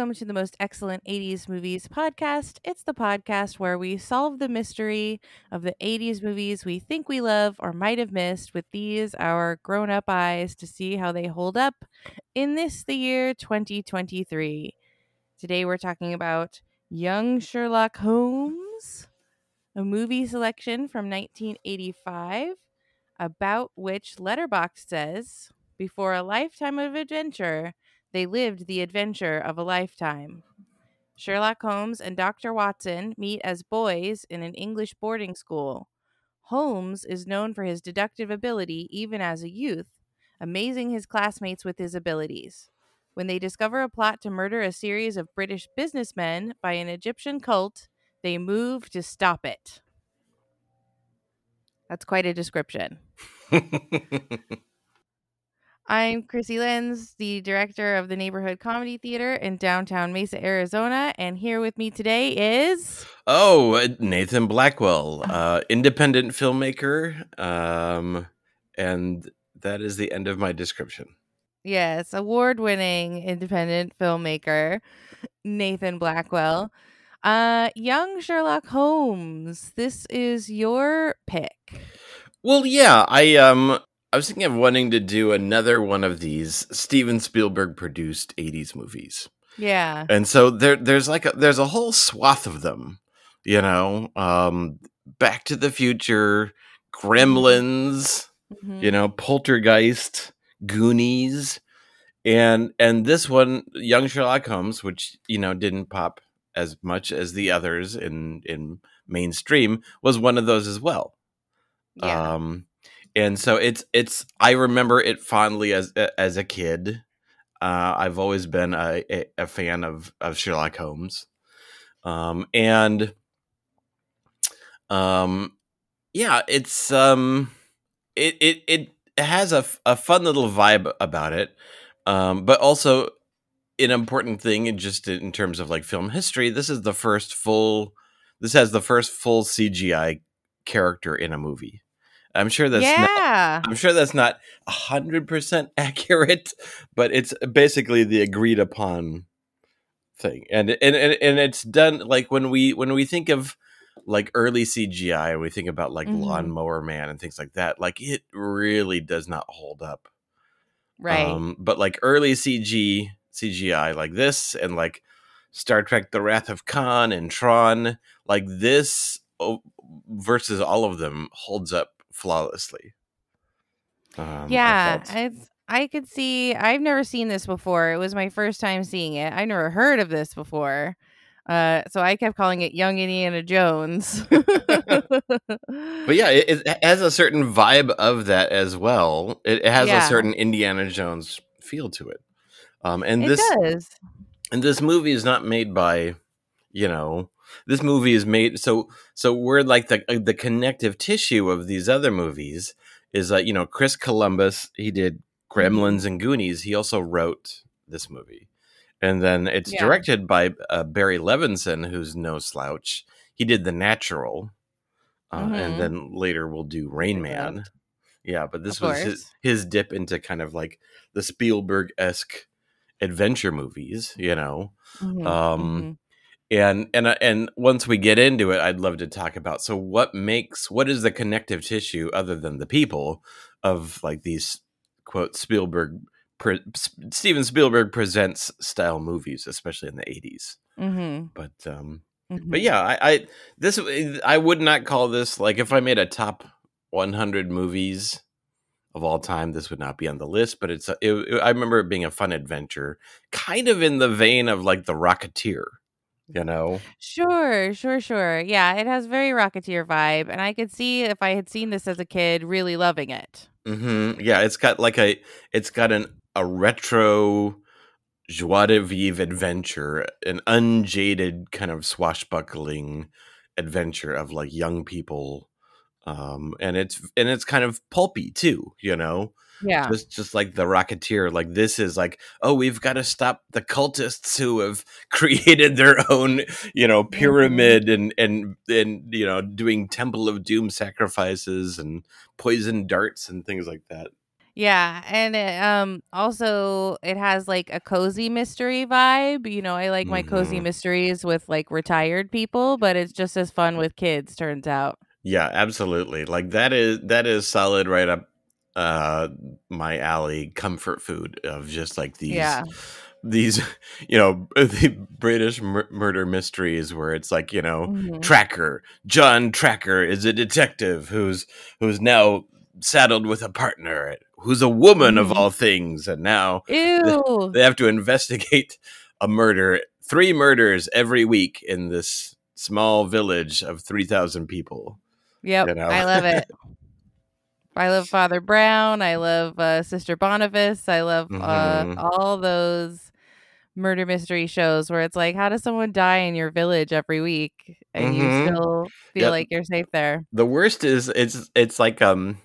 welcome to the Most Excellent 80s Movies podcast. It's the podcast where we solve the mystery of the 80s movies we think we love or might have missed with these, our grown up eyes, to see how they hold up in this, the year 2023. Today we're talking about Young Sherlock Holmes, a movie selection from 1985, about which Letterboxd says, before a lifetime of adventure, they lived the adventure of a lifetime. Sherlock Holmes and Dr. Watson meet as boys in an English boarding school. Holmes is known for his deductive ability even as a youth, amazing his classmates with his abilities. When they discover a plot to murder a series of British businessmen by an Egyptian cult, they move to stop it. That's quite a description. I'm Krissy Lenz, the director of the Neighborhood Comedy Theatre in downtown Mesa, Arizona. And here with me today is. Oh, uh, Nathan Blackwell, uh, independent filmmaker. Um, and that is the end of my description. Yes, award winning independent filmmaker, Nathan Blackwell. Uh, young Sherlock Holmes, this is your pick. Well, yeah, I um I was thinking of wanting to do another one of these Steven Spielberg produced 80s movies. Yeah. And so there there's like a, there's a whole swath of them, you know, um Back to the Future, Gremlins, mm-hmm. you know, Poltergeist, Goonies, and and this one Young Sherlock Holmes, which, you know, didn't pop as much as the others in in mainstream, was one of those as well. Yeah. Um and so it's it's I remember it fondly as as a kid. Uh, I've always been a, a, a, fan of of Sherlock Holmes, um, and um, yeah, it's um, it it it has a, a fun little vibe about it, um, but also an important thing, just in terms of like film history. This is the first full. This has the first full CGI character in a movie. I'm sure that's yeah. Not, I'm sure that's not hundred percent accurate, but it's basically the agreed upon thing, and and and and it's done like when we when we think of like early CGI, we think about like mm-hmm. Lawnmower Man and things like that. Like it really does not hold up, right? Um, but like early CG CGI like this and like Star Trek: The Wrath of Khan and Tron, like this versus all of them holds up flawlessly. Um, yeah, I, I could see. I've never seen this before. It was my first time seeing it. I never heard of this before. Uh, so I kept calling it Young Indiana Jones. but yeah, it, it, has a certain vibe of that as well. It, it has yeah. a certain Indiana Jones feel to it. Um, and it this does. And this movie is not made by, you know, this movie is made so so we're like the uh, the connective tissue of these other movies is like you know Chris Columbus he did Gremlins and Goonies. He also wrote this movie. And then it's yeah. directed by uh, Barry Levinson who's no slouch. He did The Natural uh, mm-hmm. and then later we'll do Rain Man. Yeah but this was his, his dip into kind of like the Spielberg esque adventure movies you know? Mm-hmm. um mm-hmm and and uh, and once we get into it i'd love to talk about so what makes what is the connective tissue other than the people of like these quote spielberg pre, steven spielberg presents style movies especially in the 80s mm-hmm. but um mm-hmm. but yeah I, I this i would not call this like if i made a top 100 movies of all time this would not be on the list but it's a, it, it, i remember it being a fun adventure kind of in the vein of like the rocketeer you know Sure, sure, sure. Yeah, it has very Rocketeer vibe, and I could see if I had seen this as a kid, really loving it. hmm yeah it's got like a it's got an a retro joie de vivre adventure an unjaded kind of swashbuckling adventure of like young people um and it's and it's kind of pulpy too you know yeah. Just just like the Rocketeer. Like this is like, oh, we've got to stop the cultists who have created their own, you know, mm-hmm. pyramid and and and you know, doing Temple of Doom sacrifices and poison darts and things like that. Yeah, and it, um also it has like a cozy mystery vibe. You know, I like my cozy Mhm. mysteries with like retired people, but it's just as fun with kids turns out. Yeah, absolutely. Like that is that is solid right up uh my alley comfort food of just like these Yeah. these you know the British mur- murder mysteries where it's like, you know, Mhm. Tracker, John Tracker is a detective who's who's now saddled with a partner who's a woman of Mhm. all things and now Ew. they have to investigate a murder, three murders every week in this small village of 3000 people. Yep. You know? I love it. I love Father Brown. I love uh, Sister Boniface. I love uh, Mhm. all those murder mystery shows where it's like, how does someone die in your village every week and you Mhm. still feel Yep. like you're safe there? The worst is it's it's like um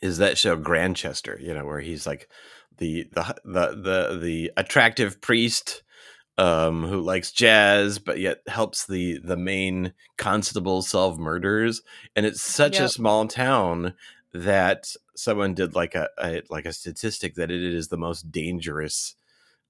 is that show Grantchester, you know, where he's like the the the the the attractive priest um who likes jazz but yet helps the the main constable solve murders and it's such a small town that someone did like a, a like a statistic that it is the most dangerous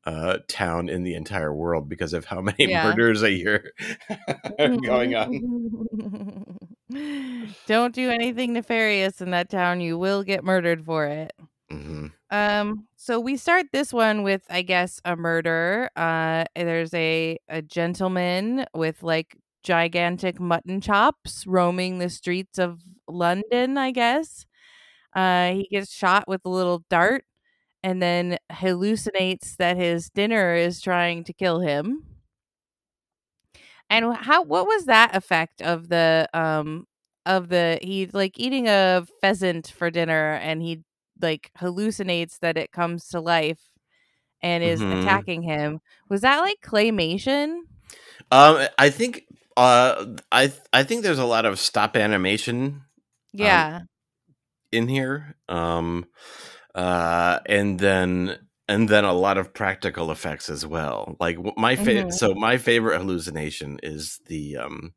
uh town in the entire world because of how many Yeah. murders a year are going on Don't do anything nefarious in that town. You will get murdered for it. Hmm Um, so we start this one with, I guess, a murder. Uh, there's a a gentleman with like gigantic mutton chops roaming the streets of London. I guess. Uh, he gets shot with a little dart, and then hallucinates that his dinner is trying to kill him. And how? What was that effect of the um of the he's like eating a pheasant for dinner, and he like hallucinates that it comes to life and is hmm attacking him. Was that like claymation? Um, I think uh, I th- I think there's a lot of stop animation Yeah. in here, um, uh, and then and then a lot of practical effects as well. Like my fa- Mhm. so my favorite hallucination is the um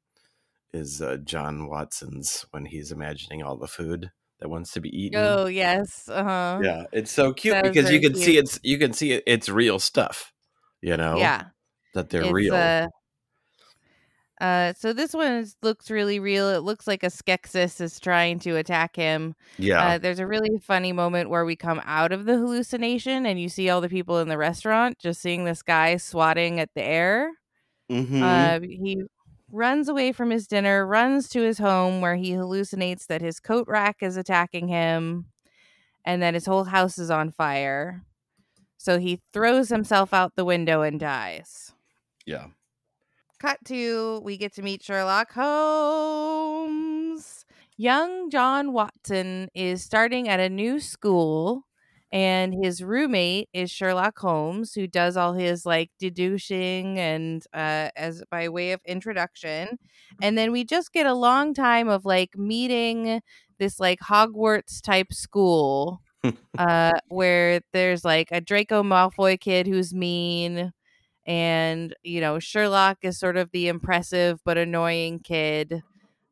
is uh, John Watson's when he's imagining all the food that wants to be eaten. Oh yes. Uh huh. Yeah, it's so cute because you can see it's you can see it, it's real stuff. You know Yeah. that they're It's real. uh uh so this one is, looks really real. It looks like a Skeksis is trying to attack him. yeah. Uh, there's a really funny moment where we come out of the hallucination and you see all the people in the restaurant just seeing this guy swatting at the air. hmm Uh, he runs away from his dinner, runs to his home where he hallucinates that his coat rack is attacking him and that his whole house is on fire. So he throws himself out the window and dies. yeah. Cut to we get to meet Sherlock Holmes. Young John Watson is starting at a new school and his roommate is Sherlock Holmes who does all his like deducing and uh as by way of introduction. And then we just get a long time of like meeting this like Hogwarts type school uh where there's like a Draco Malfoy kid who's mean and you know Sherlock is sort of the impressive but annoying kid.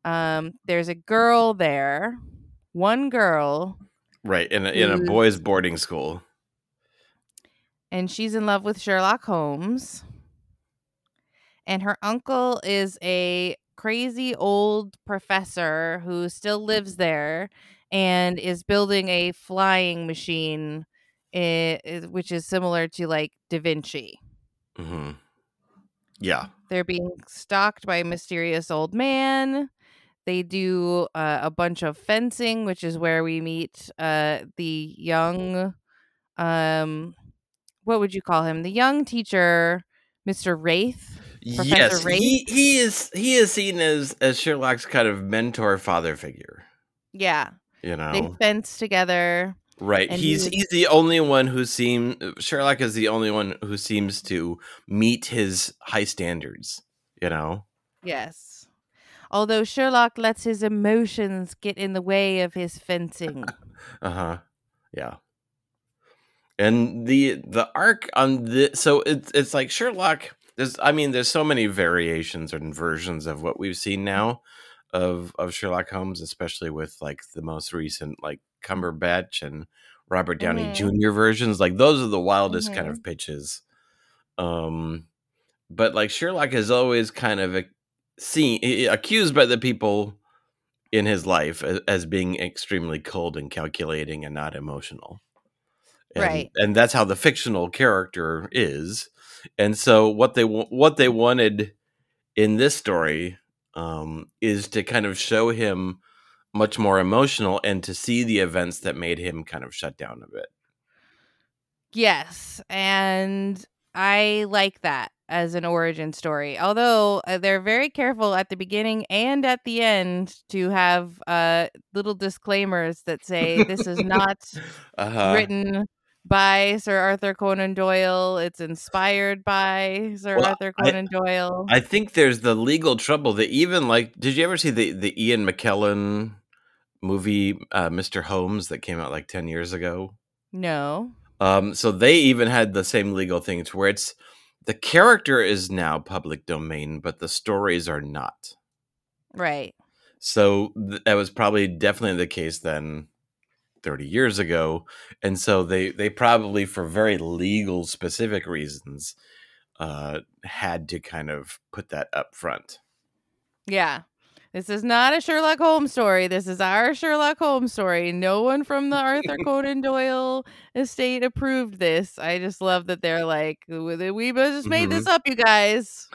Um, there's a girl there, one girl, Right in a, in a boys' boarding school. and she's in love with Sherlock Holmes. And her uncle is a crazy old professor who still lives there and is building a flying machine, eh, eh, which is similar to like Da Vinci. hmm Yeah. They're being stalked by a mysterious old man. They do uh, a bunch of fencing, which is where we meet uh, the young, um, what would you call him? The young teacher, Mr. Wraith. Professor yes, Wraith? he he is he is seen as as Sherlock's kind of mentor father figure. Yeah, You know they fence together. right? He's he he's the only one who seems Sherlock is the only one who seems to meet his high standards. You know, Yes. Although Sherlock lets his emotions get in the way of his fencing. uh huh, yeah. And the the arc on the so it's it's like Sherlock. There's I mean there's so many variations and versions of what we've seen now of of Sherlock Holmes, especially with like the most recent like Cumberbatch and Robert Downey Mhm. Jr. versions. Like those are the wildest kind Mhm. of pitches. Um, but like Sherlock is always kind of a, seen accused by the people in his life as, being extremely cold and calculating and not emotional. And, Right. and that's how the fictional character is. And so what they what they wanted in this story um, is to kind of show him much more emotional and to see the events that made him kind of shut down a bit. Yes, and I like that as an origin story. Although uh, they're very careful at the beginning and at the end to have uh, little disclaimers that say this is not Uh-huh. written by Sir Arthur Conan Doyle. It's inspired by Sir Well, Arthur I- Conan Doyle. I think there's the legal trouble that even like, did you ever see the the Ian McKellen movie, uh, Mr. Holmes, that came out like ten years ago? no. Um, so they even had the same legal thing things where it's the character is now public domain, but the stories are not. Right. So th- that was probably definitely the case then 30 years ago. And so they they probably for very legal specific reasons uh had to kind of put that up front. Yeah. This is not a Sherlock Holmes story. This is our Sherlock Holmes story. No one from the Arthur Conan Doyle estate approved this. I just love that they're like, we just made this mm-hmm. up, you guys.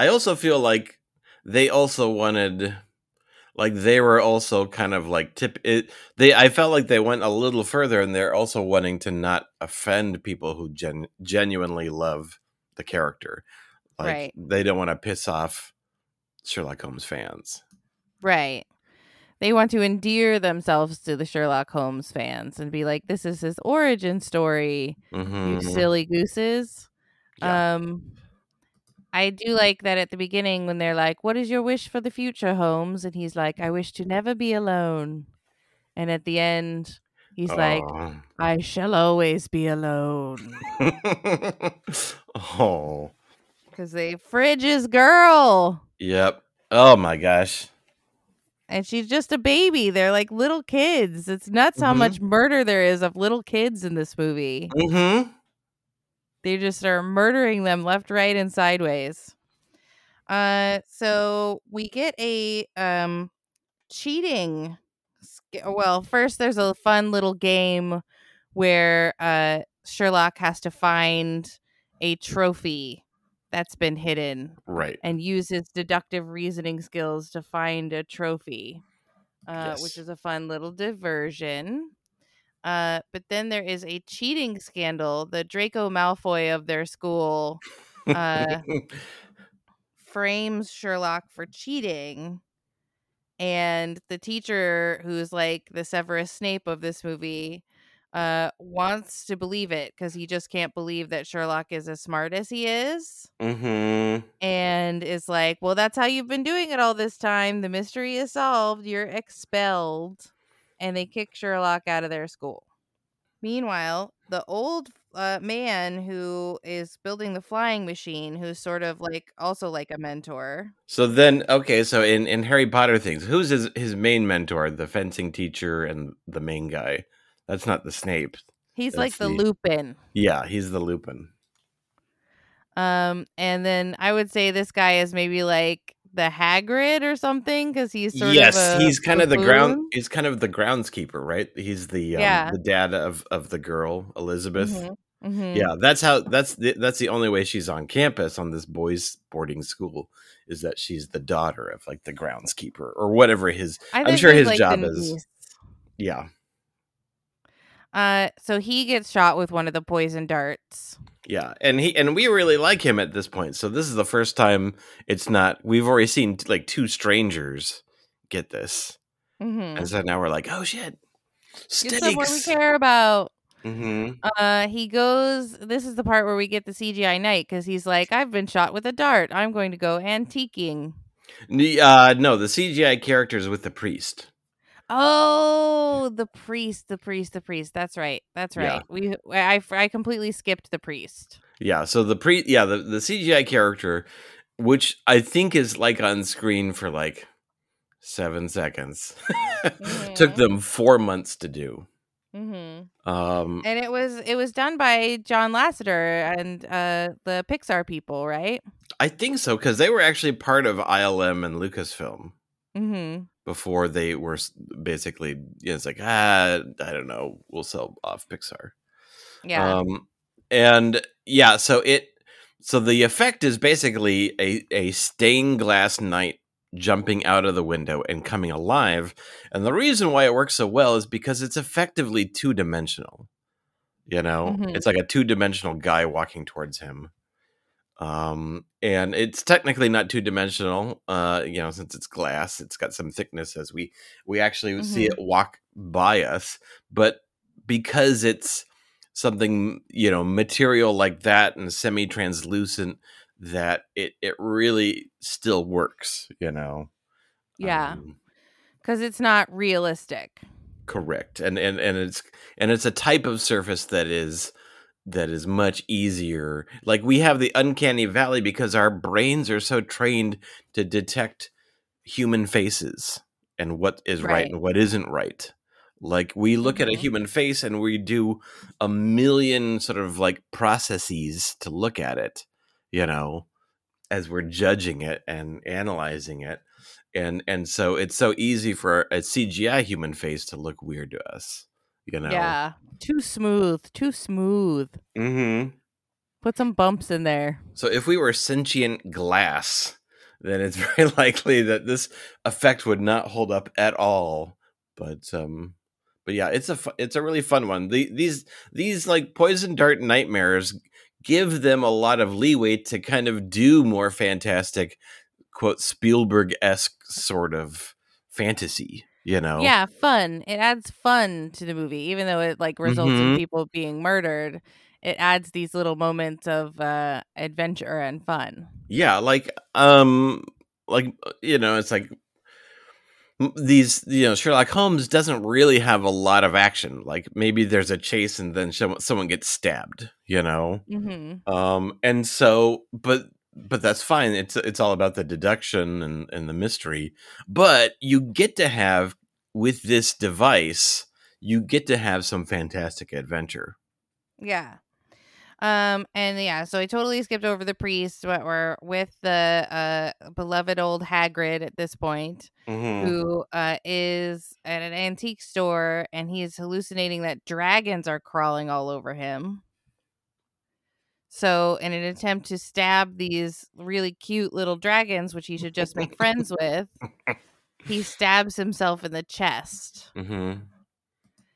I also feel like they also wanted like they were also kind of like tip it they I felt like they went a little further and they're also wanting to not offend people who gen, genuinely love the character. Like Right. they don't want to piss off Sherlock Holmes fans. Right. They want to endear themselves to the Sherlock Holmes fans and be like, this is his origin story, you Mhm. silly gooses. Yeah. Um, I do like that at the beginning when they're like, "What is your wish for the future, Holmes?" and he's like, "I wish to never be alone." And at the end, he's like, "I shall always be alone." oh. Because they fridge his girl, Yep. Oh my gosh. And she's just a baby. They're like little kids. It's nuts how Mhm. much murder there is of little kids in this movie. Mhm. They just are murdering them left, right, and sideways. Uh, so we get a um cheating. Well, first there's a fun little game where uh Sherlock has to find a trophy that's been hidden Right. and uses deductive reasoning skills to find a trophy, uh, which is a fun little diversion. Uh, but then there is a cheating scandal. The Draco Malfoy of their school uh, frames Sherlock for cheating. And the teacher, who's like the Severus Snape of this movie, uh, wants to believe it because he just can't believe that Sherlock is as smart as he is mhm. and is like, Well, that's how you've been doing it all this time. The mystery is solved. You're expelled. And they kick Sherlock out of their school. Meanwhile, the old uh, man who is building the flying machine, who's sort of like also like a mentor. So then, okay, so in, in Harry Potter things, who's his his main mentor? The fencing teacher and the main guy. That's not the Snape. He's That's like the, the- Lupin. Yeah, he's the Lupin. Um, and then I would say this guy is maybe like the Hagrid or something because he's sort yes, of a he's kind of the ground. He's kind of the groundskeeper, right? He's the um, Yeah. the dad of of the girl Elizabeth. Mhm, mhm. Yeah, that's how. That's the, that's the only way she's on campus on this boys' boarding school is that she's the daughter of like the groundskeeper or whatever his. I I'm sure his like, job is. niece. Yeah, Uh, so he gets shot with one of the poison darts. yeah, and he and we really like him at this point. So this is the first time it's not. We've already seen like two strangers get this, Mm-hmm. and so now we're like, oh shit, Get someone we care about. hmm Uh, he goes. This is the part where we get the CGI knight because he's like, "I've been shot with a dart. I'm going to go antiquing." Uh, no, the CGI characters with the priest. Oh, the priest, the priest, the priest. That's right. That's Yeah. right. We, I, I completely skipped the priest. Yeah, so the pre yeah, the, the CGI character, which I think is like on screen for like seven seconds, took Mhm. them four months to do. Mm-hmm. Um, And it was it was done by John Lasseter and uh, the Pixar people, right? I think so because they were actually part of ILM and Lucasfilm Mm-hmm. Before they were basically. You know, it's like ah, I don't know, we'll sell off Pixar. Yeah. Um, and yeah, so it so the effect is basically a a stained glass knight jumping out of the window and coming alive. And the reason why it works so well is because it's effectively two dimensional. You know, Mhm. it's like a two dimensional guy walking towards him. Um, and it's technically not two dimensional, uh, you know, since it's glass, it's got some thickness as we we actually see Mhm. it walk by us. But because it's something, you know, material like that and semi translucent, that it it really still works, you know. yeah. Um, Because it's not realistic. correct and and and it's and it's a type of surface that is that is much easier like we have the uncanny valley because our brains are so trained to detect human faces and what is right, Right. and what isn't right like we look at a Mhm. human face and we do a million sort of like processes to look at it you know as we're judging it and analyzing it and and so it's so easy for a CGI human face to look weird to us, you know. Yeah. Too smooth. Too smooth. Mm-hmm. Put some bumps in there. So if we were sentient glass, then it's very likely that this effect would not hold up at all. But um, but yeah, it's a fu- it's a really fun one. The, these these like poison dart nightmares give them a lot of leeway to kind of do more fantastic, quote Spielberg esque sort of fantasy. You know, Yeah, fun. It adds fun to the movie, even though it like results Mhm. in people being murdered. It adds these little moments of uh, adventure and fun. yeah like um like you know it's like these you know sherlock holmes doesn't really have a lot of action like maybe there's a chase and then someone, someone gets stabbed you know Mm-hmm. um and so but but that's fine it's it's all about the deduction and and the mystery but you get to have with this device you get to have some fantastic adventure Yeah. Um, and yeah, so I totally skipped over the priest, but we're with the uh beloved old Hagrid at this point, Mhm. who uh is at an antique store and he's hallucinating that dragons are crawling all over him. So, in an attempt to stab these really cute little dragons, which he should just make friends with, he stabs himself in the chest. Mhm.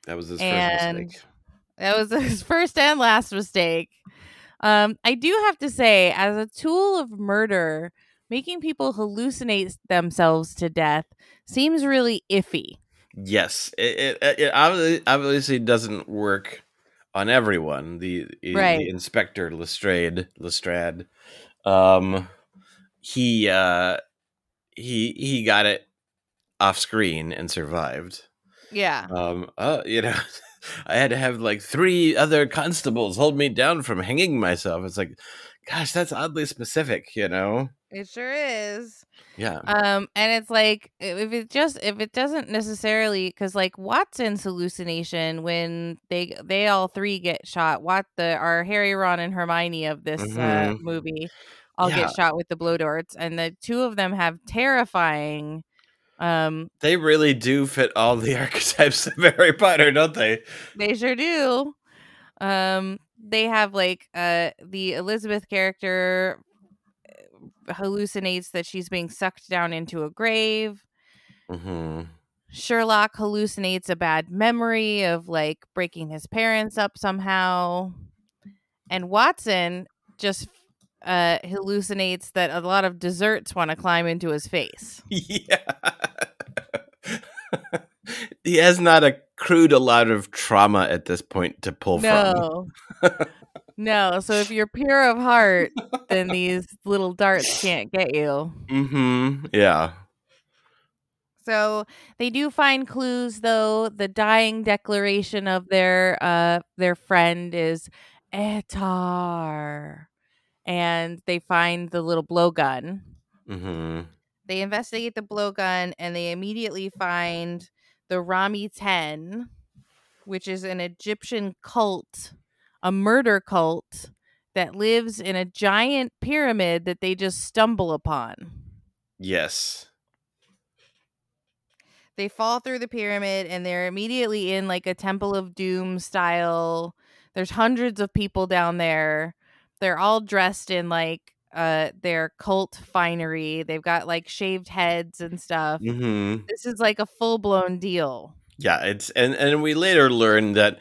that was his first And mistake That was his first and last mistake. Um, I do have to say, as a tool of murder, making people hallucinate themselves to death seems really iffy. Yes, it, it, it obviously doesn't work on everyone. The, the inspector Lestrade, Lestrade, um, he uh, he he got it off screen and survived. Yeah. Um, uh, you know, I had to have like three other constables hold me down from hanging myself. It's like, gosh, that's oddly specific. You know? It sure is. Yeah. Um, and it's like if it just if it doesn't necessarily because like Watson's hallucination when they they all three get shot. What the are Harry, Ron, and Hermione of this uh, Mhm. movie all Yeah. get shot with the blow darts, and the two of them have terrifying. Um, They really do fit all the archetypes of Harry Potter, don't they? They sure do. Um, they have like uh the Elizabeth character uh, hallucinates that she's being sucked down into a grave. Mm-hmm. Sherlock hallucinates a bad memory of like breaking his parents up somehow. And Watson just uh hallucinates that a lot of desserts want to climb into his face. Yeah. he has not accrued a lot of trauma at this point to pull No. no, so if you're pure of heart, then these little darts can't get you. Mm-hmm. Yeah. So they do find clues though. The dying declaration of their uh their friend is Etar. And they find the little blowgun. Mm-hmm. They investigate the blowgun and they immediately find the Rame Tep, which is an Egyptian cult, a murder cult that lives in a giant pyramid that they just stumble upon. Yes. They fall through the pyramid and they're immediately in like a Temple of Doom style. There's hundreds of people down there. They're all dressed in like uh their cult finery. They've got like shaved heads and stuff. hmm This is like a full blown deal. Yeah, it's and and we later learn that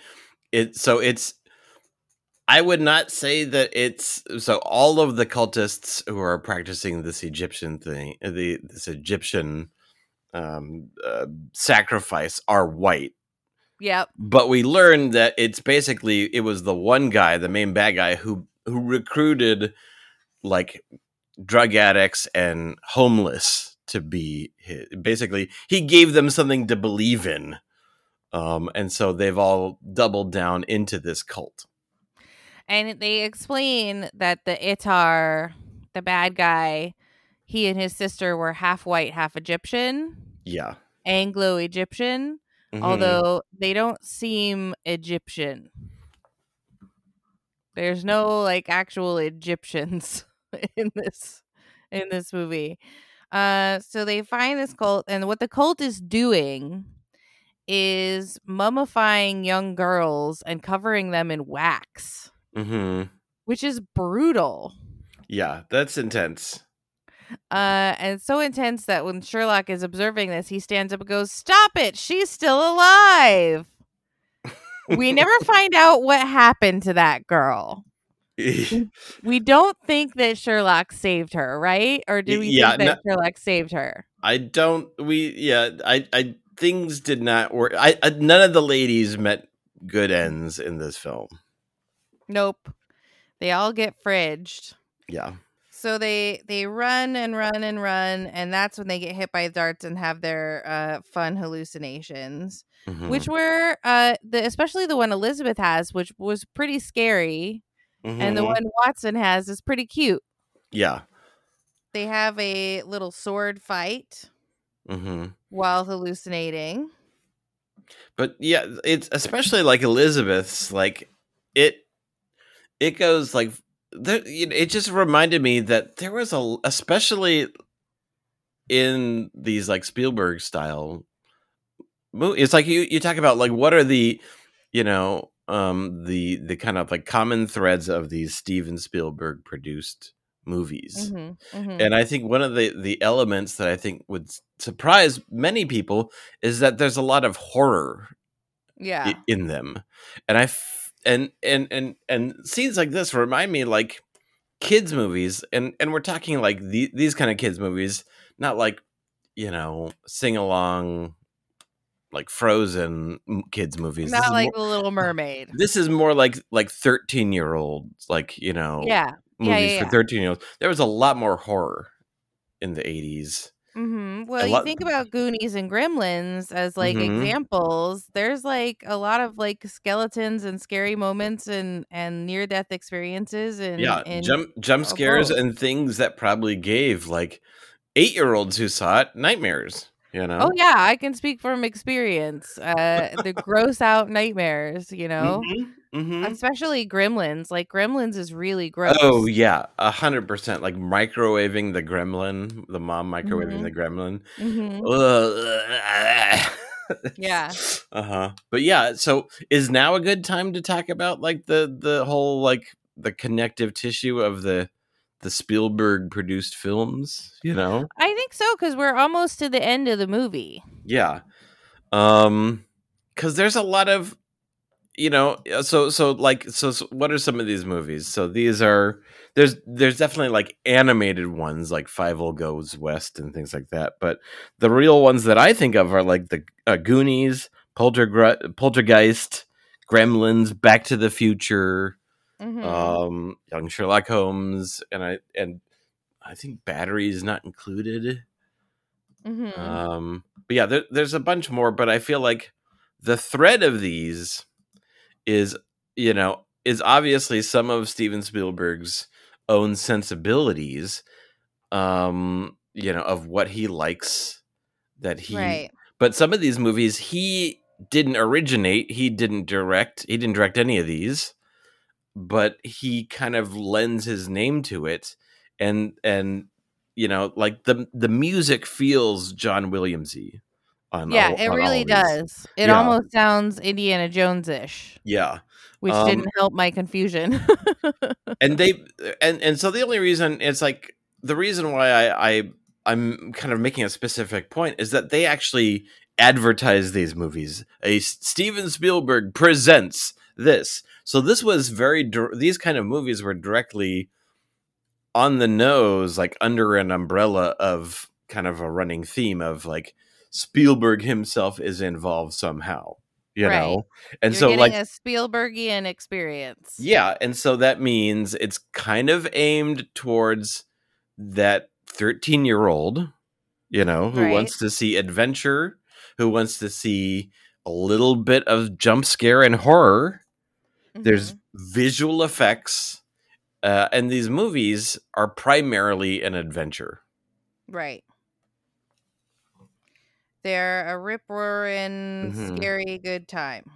it so it's I would not say that it's so all of the cultists who are practicing this Egyptian thing, the this Egyptian um, uh, sacrifice are white. Yep. But we learned that it's basically it was the one guy, the main bad guy, who who recruited like drug addicts and homeless to be his. Basically, he gave them something to believe in, um, and so they've all doubled down into this cult. And they explain that the Itar, the bad guy, he and his sister were half white, half Egyptian, Yeah. Anglo Egyptian, Mhm. although they don't seem Egyptian. There's no like actual Egyptians in this in this movie. Uh so they find this cult and what the cult is doing is mummifying young girls and covering them in wax, Mhm. which is brutal. yeah, that's intense. Uh, and so intense that when Sherlock is observing this, he stands up and goes, Stop it! She's still alive. we never find out what happened to that girl. We don't think that Sherlock saved her, right? Or do we yeah, think that Sherlock saved her? I don't. We yeah. I I things did not work. I, I none of the ladies met good ends in this film. Nope. They all get fridged. Yeah. So they they run and run and run, and that's when they get hit by darts and have their uh, fun hallucinations, Mhm. which were uh, the especially the one Elizabeth has, which was pretty scary, and the Mhm. one Watson has is pretty cute. yeah. They have a little sword fight hmm while hallucinating. But yeah, it's especially like Elizabeth's. Like it, it goes like there. It just reminded me that there was a, especially in these like Spielberg style movie. It's like you you talk about like what are the, you know, um the the kind of like common threads of these Steven Spielberg produced movies. Mhm, mhm. And I think one of the the elements that I think would surprise many people is that there's a lot of horror yeah, in them and i and and and and scenes like this remind me like kids movies and and we're talking like the, these kind of kids movies not like you know sing along like frozen kids movies. Not like more, the Little Mermaid. this is more like like 13 year olds like you know Yeah, movies yeah, yeah, for 13 year olds there was a lot more horror in the 80s hmm Well, you think about Goonies and Gremlins as like Mhm. examples. There's like a lot of like skeletons and scary moments and and near death experiences and yeah and jump jump scares and things that probably gave like eight year olds who saw it nightmares you know oh yeah, I can speak from experience. Uh, the gross out nightmares, you know, Mhm, mhm. especially Gremlins. Like Gremlins is really gross. oh yeah a hundred percent like microwaving the gremlin the mom microwaving Mhm. the gremlin hmm Yeah. uh-huh but yeah so is now a good time to talk about like the the whole like the connective tissue of the the spielberg produced films you know I think so because we're almost to the end of the movie. Yeah. Um cuz there's a lot of you know uh, so so like so, so what are some of these movies? So these are there's there's definitely like animated ones like Fievel Goes West and things like that, but the real ones that I think of are like the uh, Goonies, Poltergr- Poltergeist, Gremlins, Back to the Future, Mhm. um Young Sherlock Holmes and I and I think Batteries not included. Mhm. Um, but yeah, there, there's a bunch more, but I feel like the thread of these is, you know, is obviously some of Steven Spielberg's own sensibilities, um, you know, of what he likes that he, right. but some of these movies he didn't originate. He didn't direct. He didn't direct any of these, but he kind of lends his name to it, and and you know, like the the music feels John Williamsy. On Yeah, all- it on really does. It Yeah. almost sounds Indiana Jones ish, Yeah, which Um, didn't help my confusion. and they and and so the only reason it's like the reason why I, I I'm kind of making a specific point is that they actually advertise these movies. A Steven Spielberg presents this. So this was very these kind of movies were directly on the nose, like under an umbrella of kind of a running theme of like Spielberg himself is involved somehow, you Right. know. And You're so like a Spielbergian experience. yeah, and so that means it's kind of aimed towards that 13 year old, you know, who Right. wants to see adventure, who wants to see a little bit of jump scare and horror. There's Mhm. visual effects, uh, and these movies are primarily an adventure. right. They're a rip roaring, Mhm. scary good time.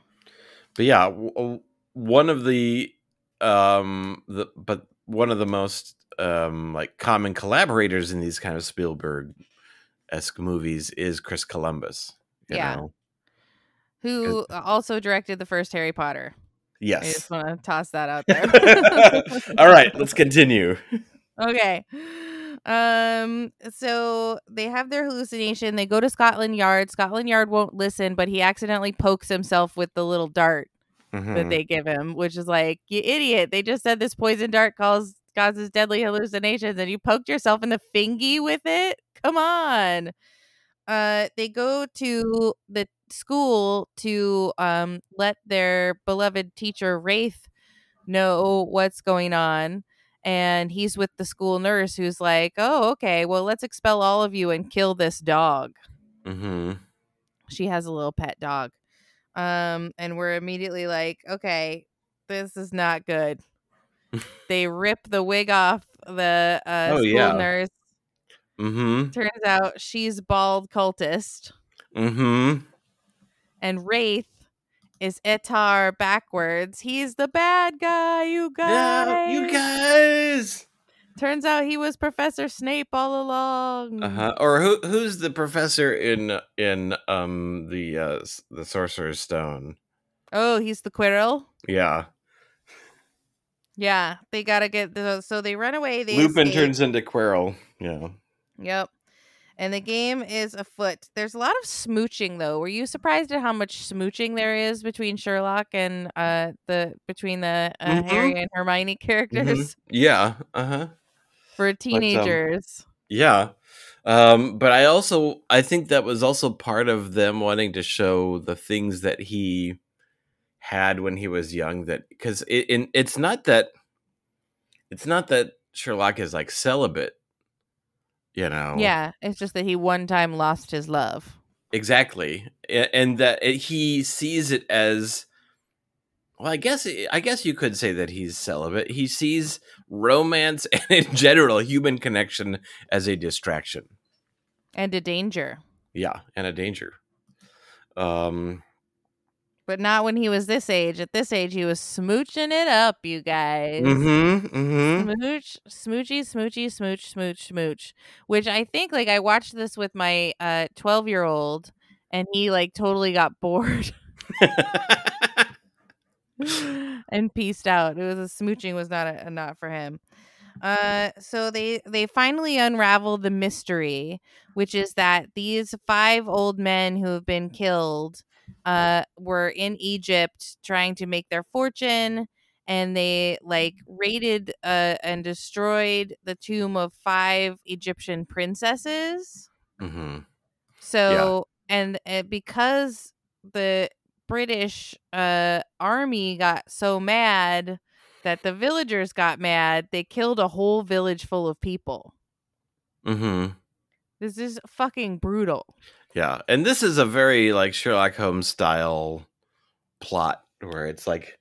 But yeah, w- one of the um the but one of the most um like common collaborators in these kind of Spielberg esque movies is Chris Columbus. You Yeah. know? Who also directed the first Harry Potter. I just want to toss that out there. All right, let's continue. okay. Um so they have their hallucination. They go to Scotland Yard. Scotland Yard won't listen, but he accidentally pokes himself with the little dart that Mhm. they give him, which is like, you idiot. They just said this poison dart causes causes deadly hallucinations and you poked yourself in the fingy with it? Come on. Uh they go to the school to um let their beloved teacher Wraith know what's going on and he's with the school nurse who's like, "Oh, okay. Well, let's expel all of you and kill this dog." Mhm. she has a little pet dog um and we're immediately like okay this is not good they rip the wig off the uh Oh, school yeah. nurse Mhm. turns out she's bald cultist Mhm. And wraith is etar backwards he's the bad guy you guys Yeah, you guys. turns out he was professor snape all along Uh-huh. Or who who's the professor in in um the uh the Sorcerer's Stone? oh he's the quirrell Yeah. yeah they gotta get the so they run away they Lupin escape. turns into Quirrell. Yeah. Yep. And the game is afoot. There's a lot of smooching though. Were you surprised at how much smooching there is between Sherlock and uh the between the uh, Mhm. Harry and Hermione characters Yeah. Uh-huh. for teenagers? Yeah. Um, but I also I think that was also part of them wanting to show the things that he had when he was young that because it, in, it's not that it's not that Sherlock is like celibate, you know. Yeah, it's just that he one time lost his love. Exactly. And that he sees it as well, I guess I guess you could say that he's celibate. He sees romance and in general human connection as a distraction. And a danger. Yeah, and a danger. Um But not when he was this age. At this age he was smooching it up, you guys. mhm, mhm. Smooch, smoochy, smoochy, smooch, smooch, smooch. Which I think, like, I watched this with my uh twelve year old, and he like totally got bored and pieced out. It was a smooching was not a, not for him. Uh, so they they finally unravel the mystery, which is that these five old men who have been killed, uh, were in Egypt trying to make their fortune, and they like raided uh and destroyed the tomb of five Egyptian princesses. Mhm. So and uh, because the British uh army got so mad that the villagers got mad, they killed a whole village full of people. Mhm. This is fucking brutal. Yeah, and this is a very like Sherlock Holmes style plot where it's like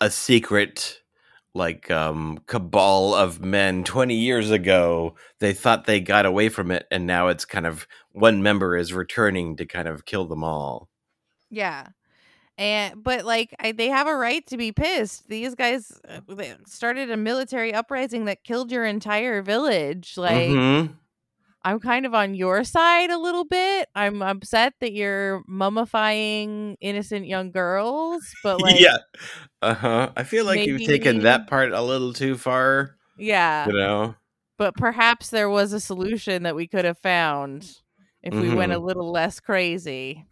a secret like um cabal of men 20 years ago they thought they got away from it and now it's kind of one member is returning to kind of kill them all Yeah. And but like I, they have a right to be pissed. These guys uh, they started a military uprising that killed your entire village. Like Mhm. I'm kind of on your side a little bit. I'm upset that you're mummifying innocent young girls, but like yeah. Uh huh. I feel like you've taken that part a little too far. yeah. You know. But perhaps there was a solution that we could have found if we went a Mhm. little less crazy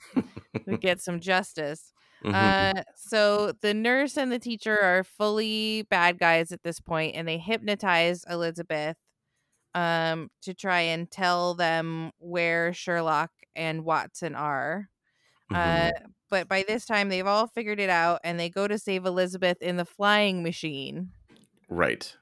to get some justice. Mhm. Uh, so the nurse and the teacher are fully bad guys at this point, and they hypnotize Elizabeth um, to try and tell them where Sherlock and Watson are. Mhm. Uh, but by this time, they've all figured it out, and they go to save Elizabeth in the flying machine, right.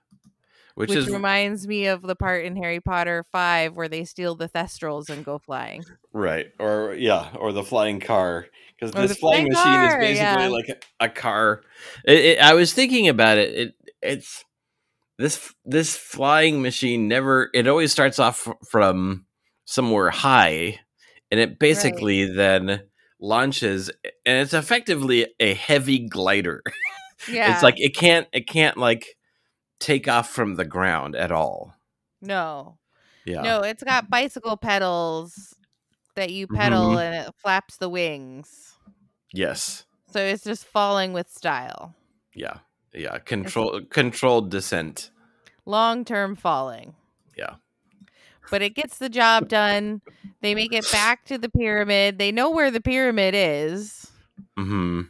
Which, which, is reminds me of the part in Harry Potter Five where they steal the Thestrals and go flying. right, or yeah, or the flying car, because this flying flying machine car, is basically yeah. like a, a car. It, it, I was thinking about it. It it's this this flying machine never. It always starts off from somewhere high, and it basically then launches, and it's effectively a heavy glider. Yeah, It's like it can't it can't like take off from the ground at all. no, Yeah. no, it's got bicycle pedals that you pedal, Mhm. and it flaps the wings. Yes. So it's just falling with style. Yeah. Yeah. Control controlled descent. Long term falling. Yeah. But it gets the job done. They make it back to the pyramid. They know where the pyramid is. hmm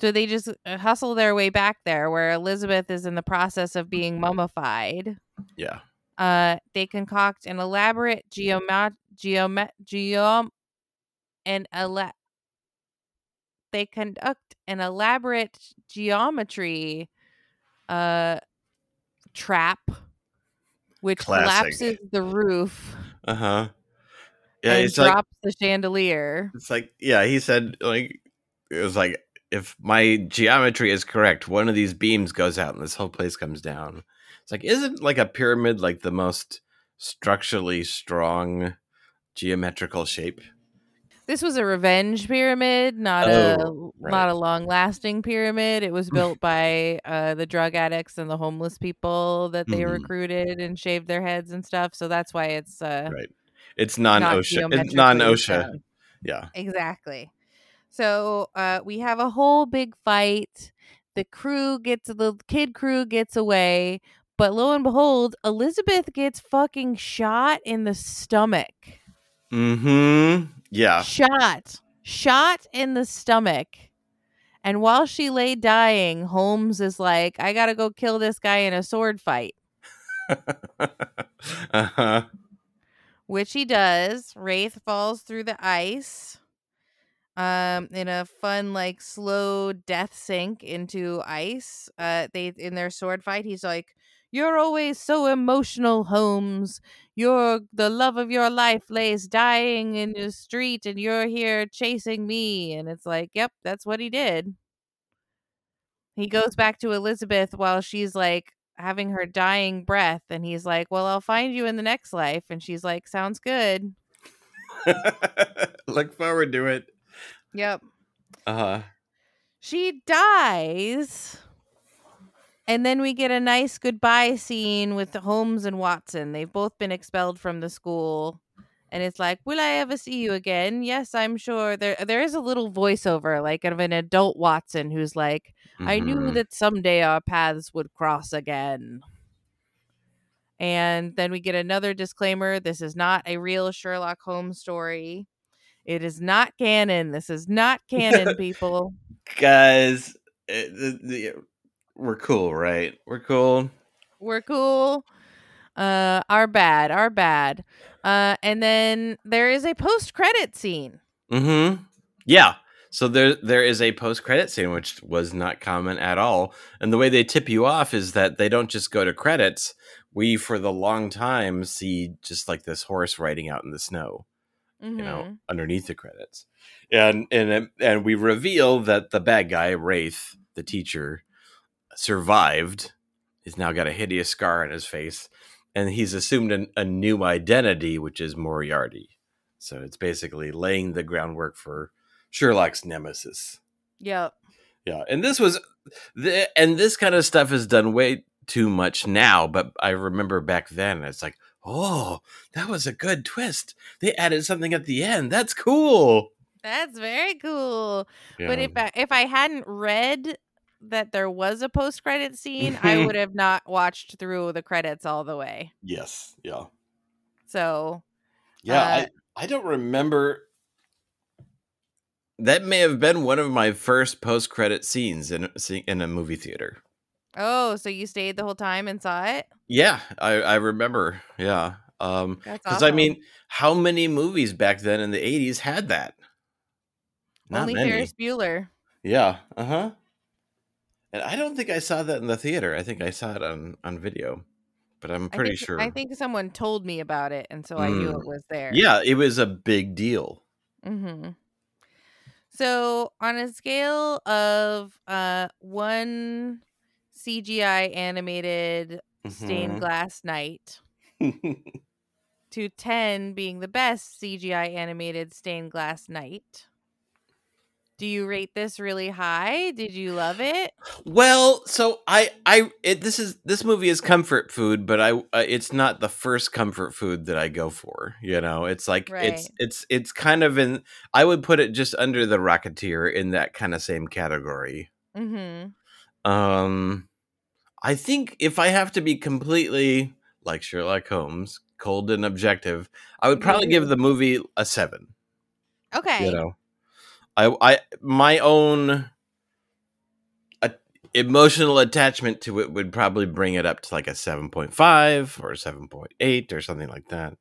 So they just uh, hustle their way back there where Elizabeth is in the process of being mummified. Yeah. Uh, they concoct an elaborate geomet geomet geom an ele- they conduct an elaborate geometry uh trap which Classic. collapses the roof Uh-huh. Yeah, and it's like drops the chandelier. it's like yeah, he said like it was like if my geometry is correct, one of these beams goes out and this whole place comes down. It's like isn't like a pyramid like the most structurally strong geometrical shape? This was a revenge pyramid, not Oh, a right. not a long lasting pyramid. It was built by uh, the drug addicts and the homeless people that they Mhm. recruited and shaved their heads and stuff. So that's why it's uh, Right. It's non-OSHA. It's non-OSHA. Yeah. Exactly. So uh, we have a whole big fight. The crew gets the kid crew gets away, but lo and behold, Elizabeth gets fucking shot in the stomach. Mm-hmm. Yeah. Shot, shot in the stomach. And while she lay dying, Holmes is like, "I gotta go kill this guy in a sword fight," uh-huh. which he does. Rathe falls through the ice. Um in a fun like slow death sink into ice uh they in their sword fight he's like you're always so emotional holmes. You're the love of your life lays dying in the street and you're here chasing me. And it's like yep that's what he did. He goes back to elizabeth while she's like having her dying breath and he's like well i'll find you in the next life. And she's like sounds good. Look forward to it. Yep. Uh-huh. she dies and then we get a nice goodbye scene with holmes and watson. They've both been expelled from the school and it's like will i ever see you again? Yes i'm sure. There there is a little voiceover like of an adult watson who's like i knew Mhm. that someday our paths would cross again. And then we get another disclaimer. This is not a real sherlock holmes story it is not canon this is not canon people Guys, eh, the, the, we're cool, right? We're cool. we're cool uh our bad our bad uh and then there is a post credit scene Mm-hmm. Yeah. So there there is a post credit scene which was not common at all. And the way they tip you off is that they don't just go to credits. We for the long time see just like this horse riding out in the snow, you know, Mhm. underneath the credits. And and and we reveal that the bad guy, Rathe, the teacher, survived. He's now got a hideous scar on his face, and he's assumed an, a new identity, which is Moriarty. So it's basically laying the groundwork for Sherlock's nemesis. Yep. Yeah, and this was the and this kind of stuff is done way too much now, but I remember back then it's like, "Oh, that was a good twist. They added something at the end. That's cool." That's very cool. But if I, if I hadn't read that there was a post credit scene, I would have not watched through the credits all the way. yes, yeah. So Yeah, Uh, I I don't remember that may have been one of my first post-credit scenes in in a movie theater. Oh, so you stayed the whole time and saw it? Yeah, I I remember. Yeah. Um That's cuz I mean, how many movies back then in the 80s had that? Not Only many. Ferris Bueller. Yeah. Uh-huh. And I don't think I saw that in the theater. I think I saw it on on video. But I'm I pretty think, sure. I think someone told me about it, and so I knew Mm. it was there. Yeah, it was a big deal. Mm-hmm. So on a scale of uh one CGI animated stained Mhm. glass knight to ten being the best CGI animated stained glass knight. Do you rate this really high? Did you love it? Well, so I I it, this is this movie is comfort food, but I uh, it's not the first comfort food that I go for. You know, it's like it's Right. it's it's kind of in. I would put it just under the Rocketeer in that kind of same category. Mm-hmm. Um, I think if I have to be completely like Sherlock Holmes, cold and objective, I would probably give the movie a seven. Okay. You know, I I my own a, emotional attachment to it would probably bring it up to like a seven point five or seven point eight or something like that.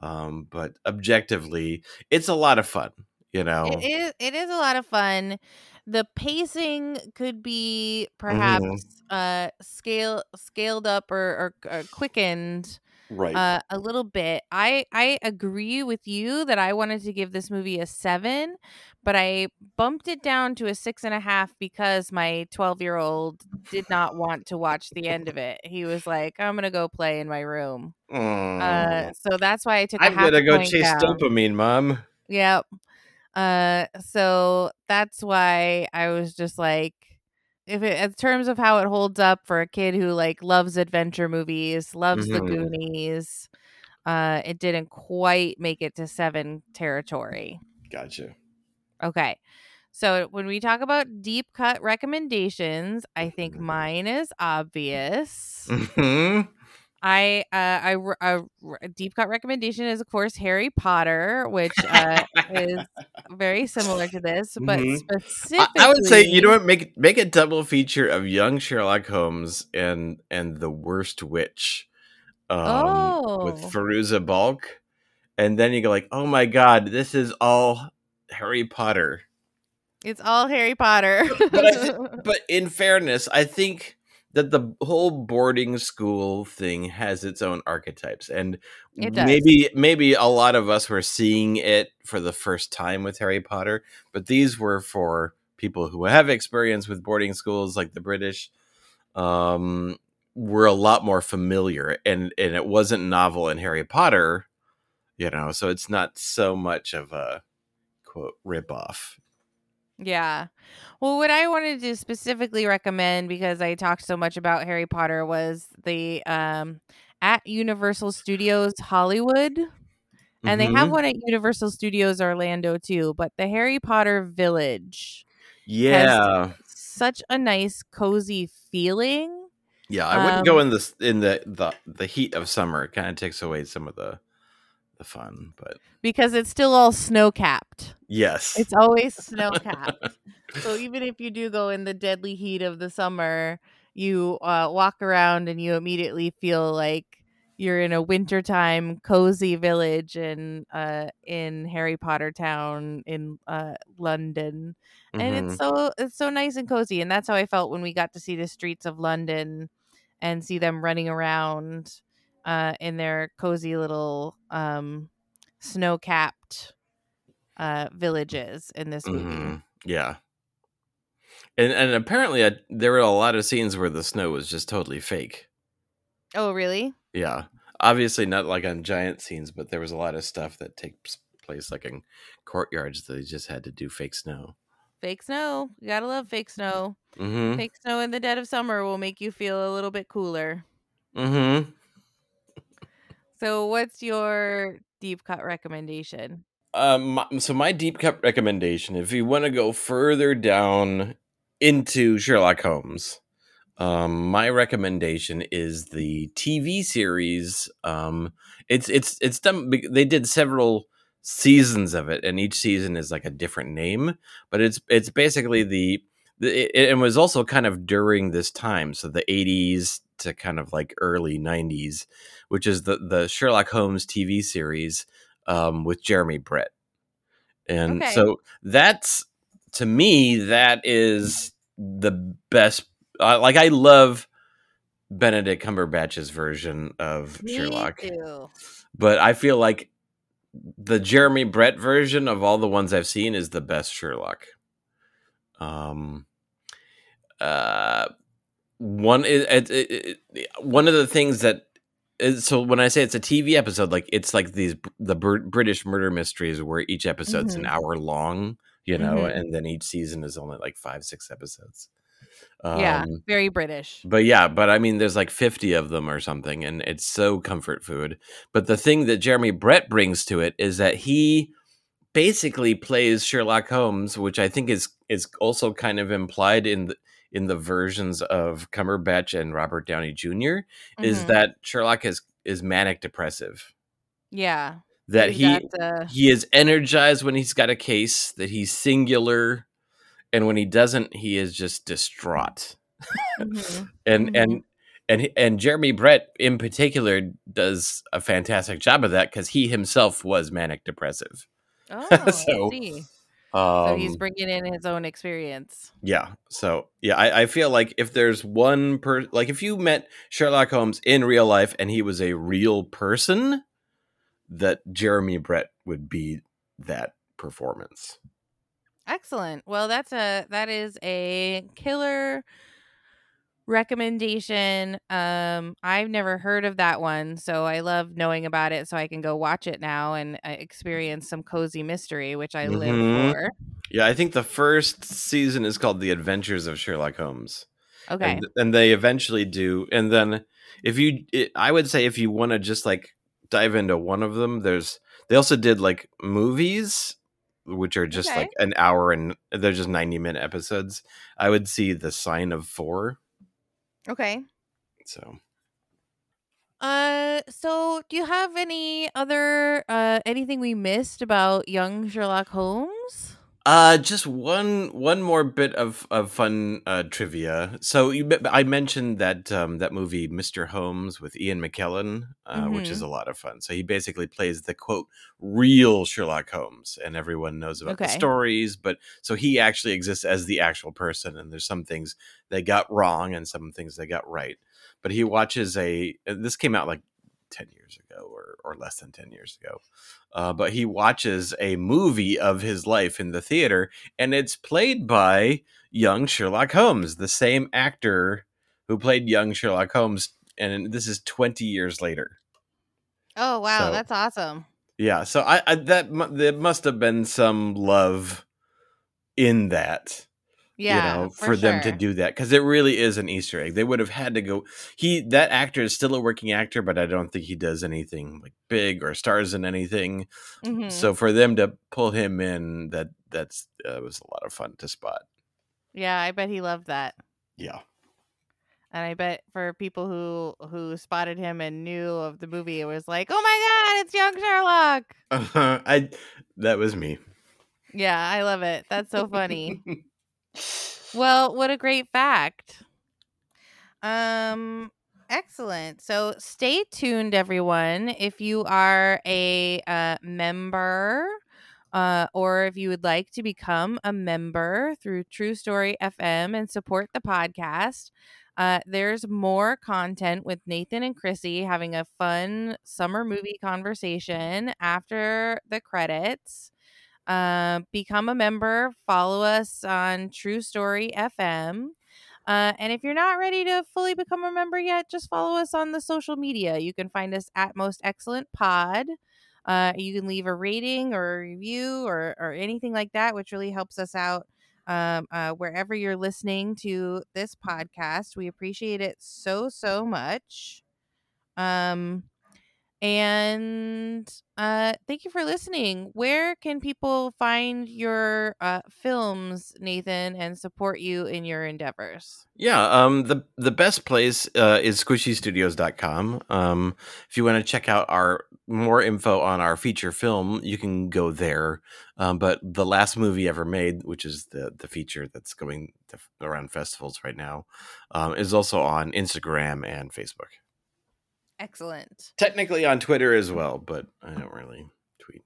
Um, but objectively, it's a lot of fun. You know, It is it is a lot of fun. The pacing could be perhaps Mm-hmm. uh scale scaled up or, or, or quickened right? uh, a little bit. I I agree with you that I wanted to give this movie a seven, but I bumped it down to a six and a half because my twelve year old did not want to watch the end of it. He was like, "I'm gonna go play in my room." Uh, Mm. so that's why I took. i'm half gonna go chase down. dopamine, mom. Yep. Uh so that's why I was just like if it in terms of how it holds up for a kid who like loves adventure movies, loves the Mhm. Goonies, uh it didn't quite make it to 7 territory. Gotcha. Okay. So when we talk about deep cut recommendations, I think Mhm. mine is obvious. Mhm. I uh I, I r- a deep cut recommendation is of course Harry Potter, which uh is very similar to this, but Mhm. I, specifically I would say you know what make make a double feature of young Sherlock Holmes and and the Worst Witch, um, with Oh. Fairuza Balk, and then you go like, oh my god, this is all Harry Potter. It's all Harry Potter. But I But in fairness, I think that the whole boarding school thing has its own archetypes and maybe maybe a lot of us were seeing it for the first time with Harry Potter but these were for people who have experience with boarding schools like the British um were a lot more familiar and and it wasn't novel in Harry Potter you know so it's not so much of a quote rip off Yeah. Well, what I wanted to specifically recommend because I talked so much about Harry Potter was the um at Universal Studios Hollywood. And they have Mhm. one at Universal Studios Orlando too, but the Harry Potter Village yeah such a nice cozy feeling. Yeah, I wouldn't go Um, in this in the the the heat of summer. It kind of takes away some of the the fun, but because it's still all snow capped. yes, It's always snow capped. so even if you do go in the deadly heat of the summer, you uh, walk around and you immediately feel like you're in a wintertime cozy village in uh in Harry Potter town in uh London. And Mhm. it's so it's so nice and cozy and that's how I felt when we got to see the streets of London and see them running around uh in their cozy little um snow-capped uh villages in this movie. Mhm. yeah. And and apparently, uh, there were a lot of scenes where the snow was just totally fake. Oh, really? Yeah, obviously not like on giant scenes, but there was a lot of stuff that takes place like in courtyards that they just had to do fake snow. Fake snow. You gotta love fake snow. Mm-hmm. Fake snow in the dead of summer will make you feel a little bit cooler. Mm-hmm. So, what's your deep cut recommendation? Um, so my deep cut recommendation, if you want to go further down into Sherlock Holmes, um, my recommendation is the TV series. Um, it's it's it's done. They did several seasons of it, and each season is like a different name. But it's it's basically the, the it, it was also kind of during this time, so the '80s to kind of like early '90s, which is the the Sherlock Holmes TV series um, with Jeremy Brett, and Okay. so that's to me that is the best. Uh, like I love Benedict Cumberbatch's version of Sherlock, too. but I feel like the Jeremy Brett version of all the ones I've seen is the best Sherlock. Um, uh, one is it, it, it, one of the things that is, so when I say it's a TV episode, like it's like these the Br- British murder mysteries where each episode's an Mhm. hour long, you know, Mhm. and then each season is only like five six episodes. yeah, Um, very British. but yeah, but I mean, there's like 50 of them or something, and it's so comfort food. But the thing that Jeremy Brett brings to it is that he basically plays Sherlock Holmes, which I think is is also kind of implied in the in the versions of Cumberbatch and Robert Downey Jr. Is Mhm. that Sherlock is is manic depressive. yeah. That he got the- he is energized when he's got a case. That he's singular, and when he doesn't, he is just distraught Mhm. and Mhm. and and and Jeremy Brett in particular does a fantastic job of that because he himself was manic depressive. Oh, I So, see. Um, So he's bringing in his own experience. yeah, so yeah, I, I feel like if there's one per like if you met Sherlock Holmes in real life and he was a real person, that Jeremy Brett would be that performance. Excellent. Well, that's a that is a killer recommendation. Um I've never heard of that one, so I love knowing about it so I can go watch it now and uh, experience some cozy mystery, which I Mhm. live for. Yeah, I think the first season is called The Adventures of Sherlock Holmes. Okay. and, and they eventually do and then if you it, i would say if you want to just like dive into one of them there's they also did like movies which are just Okay. like an hour and they're just 90 minute episodes i would see the sign of four okay. so Uh so do you have any other uh anything we missed about young Sherlock Holmes? Uh just one one more bit of of fun uh trivia. So you i mentioned that um that movie mr holmes with ian mckellen uh which is a lot of fun. So he basically plays the quote real sherlock holmes and everyone knows about the stories but so he actually exists as the actual person and there's some things they got wrong and some things they got right. But he watches a this came out like 10 years ago or, or less than 10 years ago. Uh, but he watches a movie of his life in the theater and it's played by young sherlock holmes the same actor who played young sherlock holmes and this is 20 years later. Oh wow, So- that's awesome. yeah so i, I that there must have been some love in that Yeah. you know for, them to do that because it really is an easter egg they would have had to go he that actor is still a working actor but i don't think he does anything like big or stars in anything Mhm. so for them to pull him in that that's uh, was a lot of fun to spot Yeah, I bet he loved that. yeah And I bet for people who who spotted him and knew of the movie, it was like, "Oh my god, it's young Sherlock!" i that was me Yeah, I love it. That's so funny. well, what a great fact. Um, excellent. So stay tuned, everyone. If you are a uh, member. Uh, or if you would like to become a member through True Story FM and support the podcast, uh, there's more content with Nathan and Krissy having a fun summer movie conversation after the credits. Uh, become a member, follow us on True Story FM. Uh, and if you're not ready to fully become a member yet, just follow us on the social media. You can find us at Most Excellent Pod Uh, you can leave a rating or a review or, or anything like that, which really helps us out um, uh, wherever you're listening to this podcast. We appreciate it so, so much. Um, and uh, thank you for listening. Where can people find your uh, films, Nathan, and support you in your endeavors? Yeah, um, the the best place uh, is squishystudios.com. Um, if you want to check out our more info on our feature film, you can go there. Um, but the last movie ever made, which is the the feature that's going around festivals right now, um, is also on Instagram and Facebook. Excellent. Technically on Twitter as well, but I don't really tweet.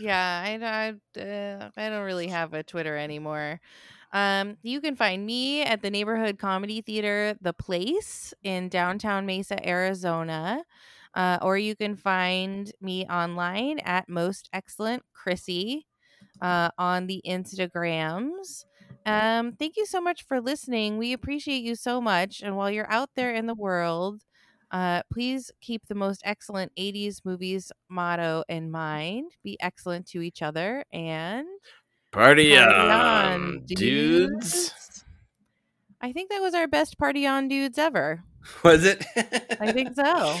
Yeah, I I, uh, I don't really have a Twitter anymore. Um, you can find me at the neighborhood comedy theater, The Place in downtown Mesa, Arizona. Uh, or you can find me online at most excellent Krissy uh, on the Instagrams. Um, thank you so much for listening. We appreciate you so much. And while you're out there in the world, uh, please keep the most excellent 80s movies motto in mind. Be excellent to each other and party, party on, on dudes. dudes. I think that was our best party on dudes ever. Was it? I think so.